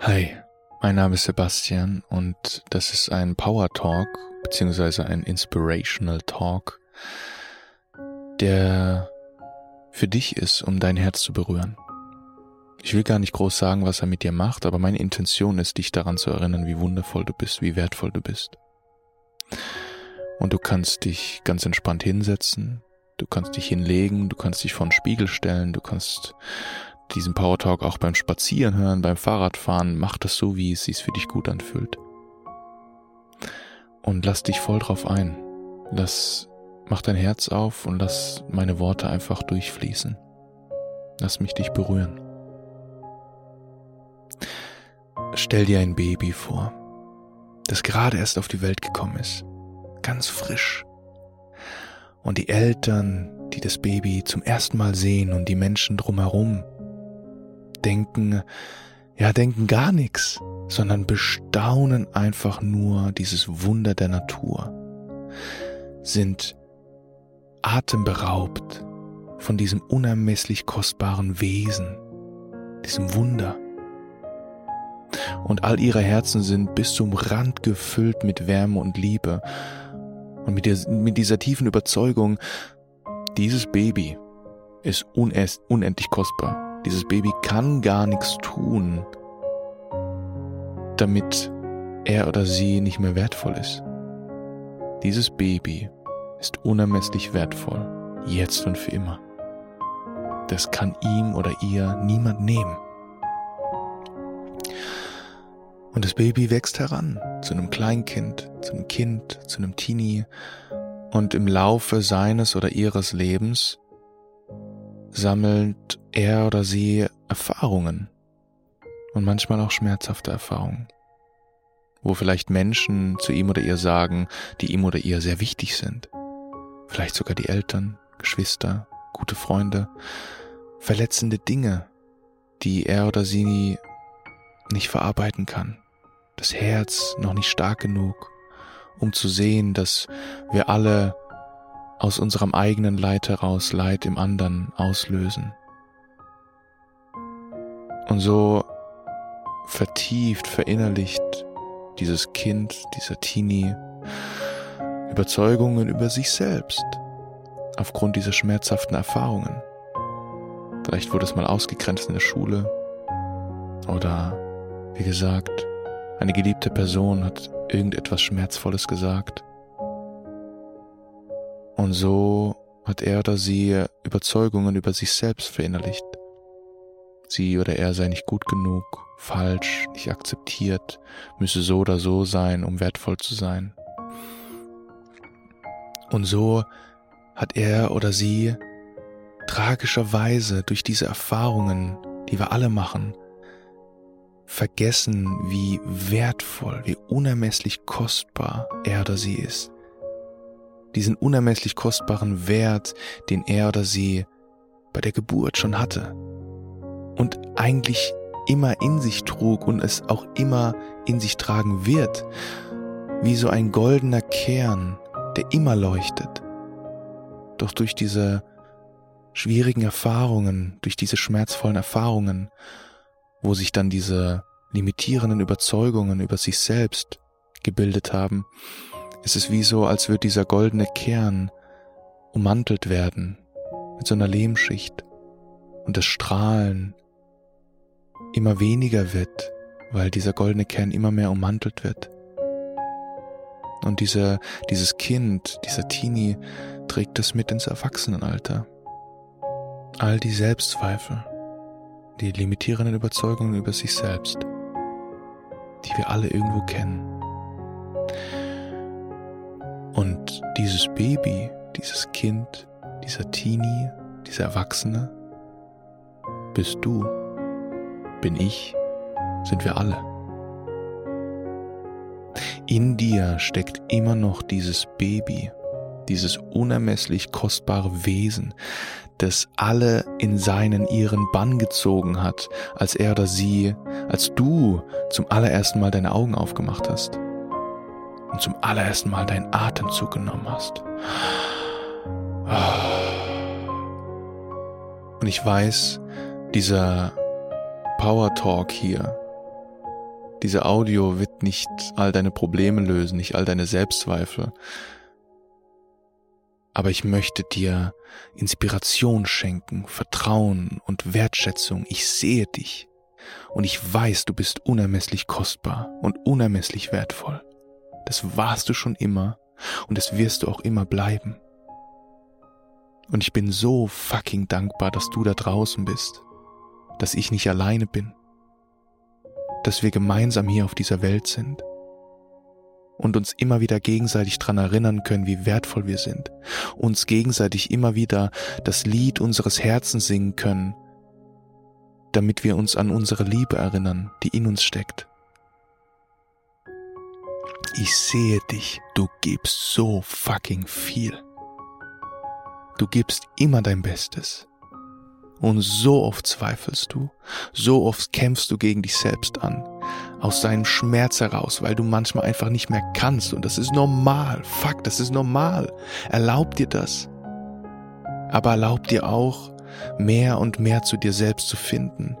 Hi, mein Name ist Sebastian und das ist ein Power Talk beziehungsweise ein Inspirational Talk, der für dich ist, um dein Herz zu berühren. Ich will gar nicht groß sagen, was er mit dir macht, aber meine Intention ist, dich daran zu erinnern, wie wundervoll du bist, wie wertvoll du bist. Und du kannst dich ganz entspannt hinsetzen, du kannst dich hinlegen, du kannst dich vor den Spiegel stellen, du kannst diesen Power Talk auch beim Spazieren hören, beim Fahrradfahren, mach das so, wie es sich für dich gut anfühlt. Und lass dich voll drauf ein. Lass, mach dein Herz auf und lass meine Worte einfach durchfließen. Lass mich dich berühren. Stell dir ein Baby vor, das gerade erst auf die Welt gekommen ist, ganz frisch. Und die Eltern, die das Baby zum ersten Mal sehen und die Menschen drumherum, denken, ja, denken gar nichts, sondern bestaunen einfach nur dieses Wunder der Natur, sind atemberaubt von diesem unermesslich kostbaren Wesen, diesem Wunder. Und all ihre Herzen sind bis zum Rand gefüllt mit Wärme und Liebe. Und mit, der, mit dieser tiefen Überzeugung, dieses Baby ist unendlich kostbar. Dieses Baby kann gar nichts tun, damit er oder sie nicht mehr wertvoll ist. Dieses Baby ist unermesslich wertvoll, jetzt und für immer. Das kann ihm oder ihr niemand nehmen. Und das Baby wächst heran zu einem Kleinkind, zu einem Kind, zu einem Teenie. Und im Laufe seines oder ihres Lebens sammelt er oder sie Erfahrungen und manchmal auch schmerzhafte Erfahrungen, wo vielleicht Menschen zu ihm oder ihr sagen, die ihm oder ihr sehr wichtig sind. Vielleicht sogar die Eltern, Geschwister, gute Freunde, verletzende Dinge, die er oder sie nicht verarbeiten kann das Herz noch nicht stark genug, um zu sehen, dass wir alle aus unserem eigenen Leid heraus Leid im anderen auslösen. Und so vertieft, verinnerlicht dieses Kind, dieser Teenie Überzeugungen über sich selbst aufgrund dieser schmerzhaften Erfahrungen. Vielleicht wurde es mal ausgegrenzt in der Schule oder, wie gesagt, eine geliebte Person hat irgendetwas Schmerzvolles gesagt. Und so hat er oder sie Überzeugungen über sich selbst verinnerlicht. Sie oder er sei nicht gut genug, falsch, nicht akzeptiert, müsse so oder so sein, um wertvoll zu sein. Und so hat er oder sie tragischerweise durch diese Erfahrungen, die wir alle machen, vergessen, wie wertvoll, wie unermesslich kostbar er oder sie ist. Diesen unermesslich kostbaren Wert, den er oder sie bei der Geburt schon hatte und eigentlich immer in sich trug und es auch immer in sich tragen wird, wie so ein goldener Kern, der immer leuchtet. Doch durch diese schwierigen Erfahrungen, durch diese schmerzvollen Erfahrungen wo sich dann diese limitierenden Überzeugungen über sich selbst gebildet haben, ist es wie so, als würde dieser goldene Kern ummantelt werden mit so einer Lehmschicht und das Strahlen immer weniger wird, weil dieser goldene Kern immer mehr ummantelt wird. Und dieser, dieses Kind, dieser Teenie trägt das mit ins Erwachsenenalter. All die Selbstzweifel, die limitierenden Überzeugungen über sich selbst, die wir alle irgendwo kennen. Und dieses Baby, dieses Kind, dieser Teenie, dieser Erwachsene, bist du, bin ich, sind wir alle. In dir steckt immer noch dieses Baby, dieses unermesslich kostbare Wesen, das alle in seinen ihren Bann gezogen hat, als er oder sie, als du zum allerersten Mal deine Augen aufgemacht hast und zum allerersten Mal deinen Atemzug genommen hast. Und ich weiß, dieser Power Talk hier Diese Audio wird nicht all deine Probleme lösen, nicht all deine Selbstzweifel. Aber ich möchte dir Inspiration schenken, Vertrauen und Wertschätzung. Ich sehe dich und ich weiß, du bist unermesslich kostbar und unermesslich wertvoll. Das warst du schon immer und das wirst du auch immer bleiben. Und ich bin so fucking dankbar, dass du da draußen bist, dass ich nicht alleine bin, dass wir gemeinsam hier auf dieser Welt sind und uns immer wieder gegenseitig dran erinnern können, wie wertvoll wir sind, uns gegenseitig immer wieder das Lied unseres Herzens singen können, damit wir uns an unsere Liebe erinnern, die in uns steckt. Ich sehe dich, du gibst so fucking viel. Du gibst immer dein Bestes. Und so oft zweifelst du, so oft kämpfst du gegen dich selbst an, aus deinem Schmerz heraus, weil du manchmal einfach nicht mehr kannst und das ist normal. Fuck, das ist normal. Erlaub dir das. Aber erlaub dir auch, mehr und mehr zu dir selbst zu finden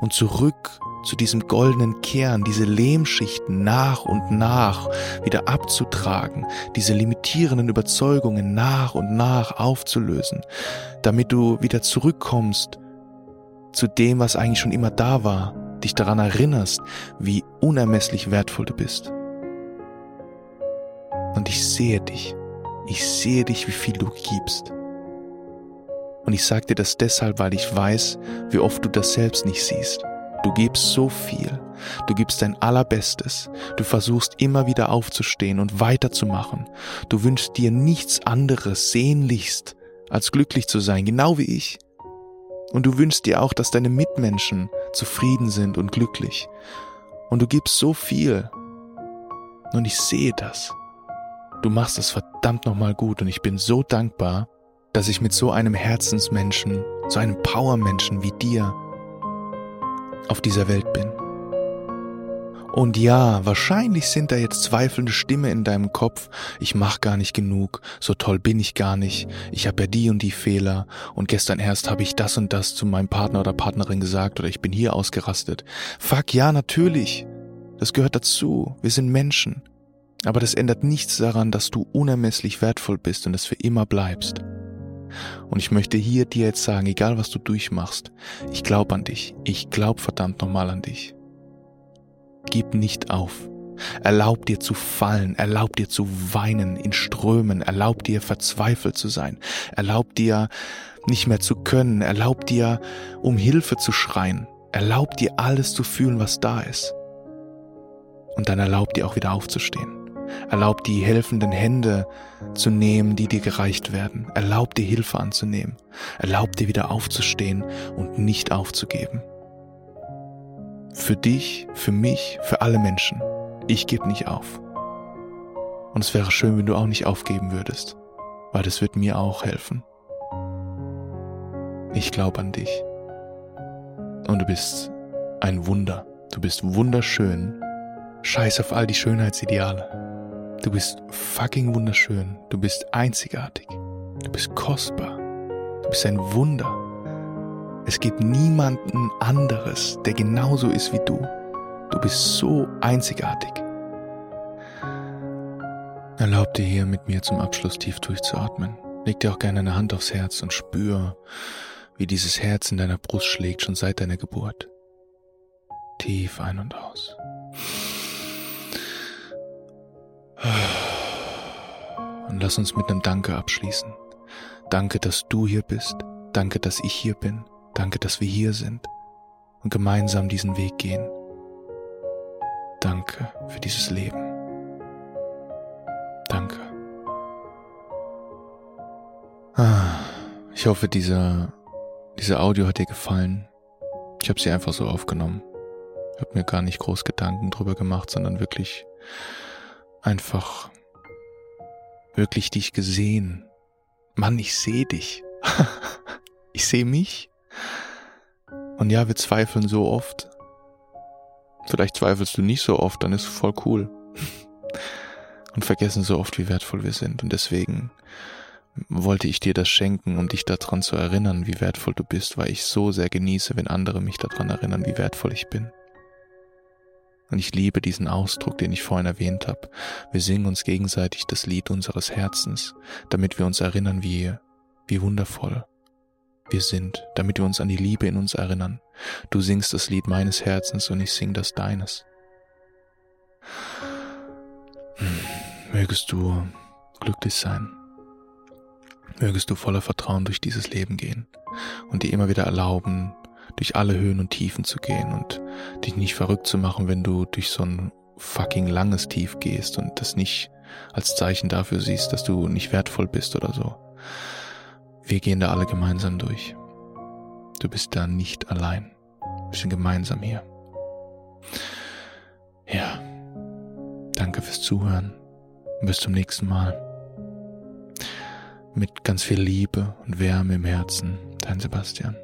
und zurück zu diesem goldenen Kern, diese Lehmschichten nach und nach wieder abzutragen, diese limitierenden Überzeugungen nach und nach aufzulösen, damit du wieder zurückkommst zu dem, was eigentlich schon immer da war, dich daran erinnerst, wie unermesslich wertvoll du bist. Und ich sehe dich, ich sehe dich, wie viel du gibst. Und ich sage dir das deshalb, weil ich weiß, wie oft du das selbst nicht siehst. Du gibst so viel. Du gibst dein Allerbestes. Du versuchst immer wieder aufzustehen und weiterzumachen. Du wünschst dir nichts anderes sehnlichst, als glücklich zu sein, genau wie ich. Und du wünschst dir auch, dass deine Mitmenschen zufrieden sind und glücklich. Und du gibst so viel. Und ich sehe das. Du machst das verdammt nochmal gut und ich bin so dankbar, dass ich mit so einem Herzensmenschen, so einem Powermenschen wie dir auf dieser Welt bin. Und ja, wahrscheinlich sind da jetzt zweifelnde Stimme in deinem Kopf, ich mach gar nicht genug, so toll bin ich gar nicht, ich habe ja die und die Fehler und gestern erst habe ich das und das zu meinem Partner oder Partnerin gesagt oder ich bin hier ausgerastet. Fuck ja, natürlich. Das gehört dazu. Wir sind Menschen. Aber das ändert nichts daran, dass du unermesslich wertvoll bist und es für immer bleibst. Und ich möchte hier dir jetzt sagen, egal was du durchmachst, ich glaube an dich. Ich glaube verdammt nochmal an dich. Gib nicht auf. Erlaub dir zu fallen, erlaub dir zu weinen in Strömen, erlaub dir verzweifelt zu sein, erlaub dir nicht mehr zu können, erlaub dir um Hilfe zu schreien, erlaub dir alles zu fühlen, was da ist. Und dann erlaub dir auch wieder aufzustehen. Erlaub die helfenden Hände zu nehmen, die dir gereicht werden. Erlaub dir Hilfe anzunehmen. Erlaub dir wieder aufzustehen und nicht aufzugeben. Für dich, für mich, für alle Menschen. Ich gebe nicht auf. Und es wäre schön, wenn du auch nicht aufgeben würdest, weil das wird mir auch helfen. Ich glaube an dich. Und du bist ein Wunder. Du bist wunderschön. Scheiß auf all die Schönheitsideale. Du bist fucking wunderschön. Du bist einzigartig. Du bist kostbar. Du bist ein Wunder. Es gibt niemanden anderes, der genauso ist wie du. Du bist so einzigartig. Erlaub dir hier mit mir zum Abschluss tief durchzuatmen. Leg dir auch gerne eine Hand aufs Herz und spür, wie dieses Herz in deiner Brust schlägt schon seit deiner Geburt. Tief ein und aus. Und lass uns mit einem Danke abschließen. Danke, dass du hier bist. Danke, dass ich hier bin. Danke, dass wir hier sind und gemeinsam diesen Weg gehen. Danke für dieses Leben. Danke. Ah, ich hoffe, diese, diese Audio hat dir gefallen. Ich habe sie einfach so aufgenommen. Ich habe mir gar nicht groß Gedanken drüber gemacht, sondern wirklich einfach wirklich dich gesehen. Mann, ich sehe dich. ich sehe mich. Und ja, wir zweifeln so oft. Vielleicht zweifelst du nicht so oft, dann ist voll cool. Und vergessen so oft, wie wertvoll wir sind. Und deswegen wollte ich dir das schenken, um dich daran zu erinnern, wie wertvoll du bist, weil ich so sehr genieße, wenn andere mich daran erinnern, wie wertvoll ich bin. Und ich liebe diesen Ausdruck, den ich vorhin erwähnt habe. Wir singen uns gegenseitig das Lied unseres Herzens, damit wir uns erinnern, wie, wie wundervoll wir sind, damit wir uns an die Liebe in uns erinnern. Du singst das Lied meines Herzens und ich sing das deines. Hm, mögest du glücklich sein. Mögest du voller Vertrauen durch dieses Leben gehen und dir immer wieder erlauben, durch alle Höhen und Tiefen zu gehen und dich nicht verrückt zu machen, wenn du durch so ein fucking langes Tief gehst und das nicht als Zeichen dafür siehst, dass du nicht wertvoll bist oder so. Wir gehen da alle gemeinsam durch. Du bist da nicht allein. Wir sind gemeinsam hier. Ja. Danke fürs Zuhören. Bis zum nächsten Mal. Mit ganz viel Liebe und Wärme im Herzen. Dein Sebastian.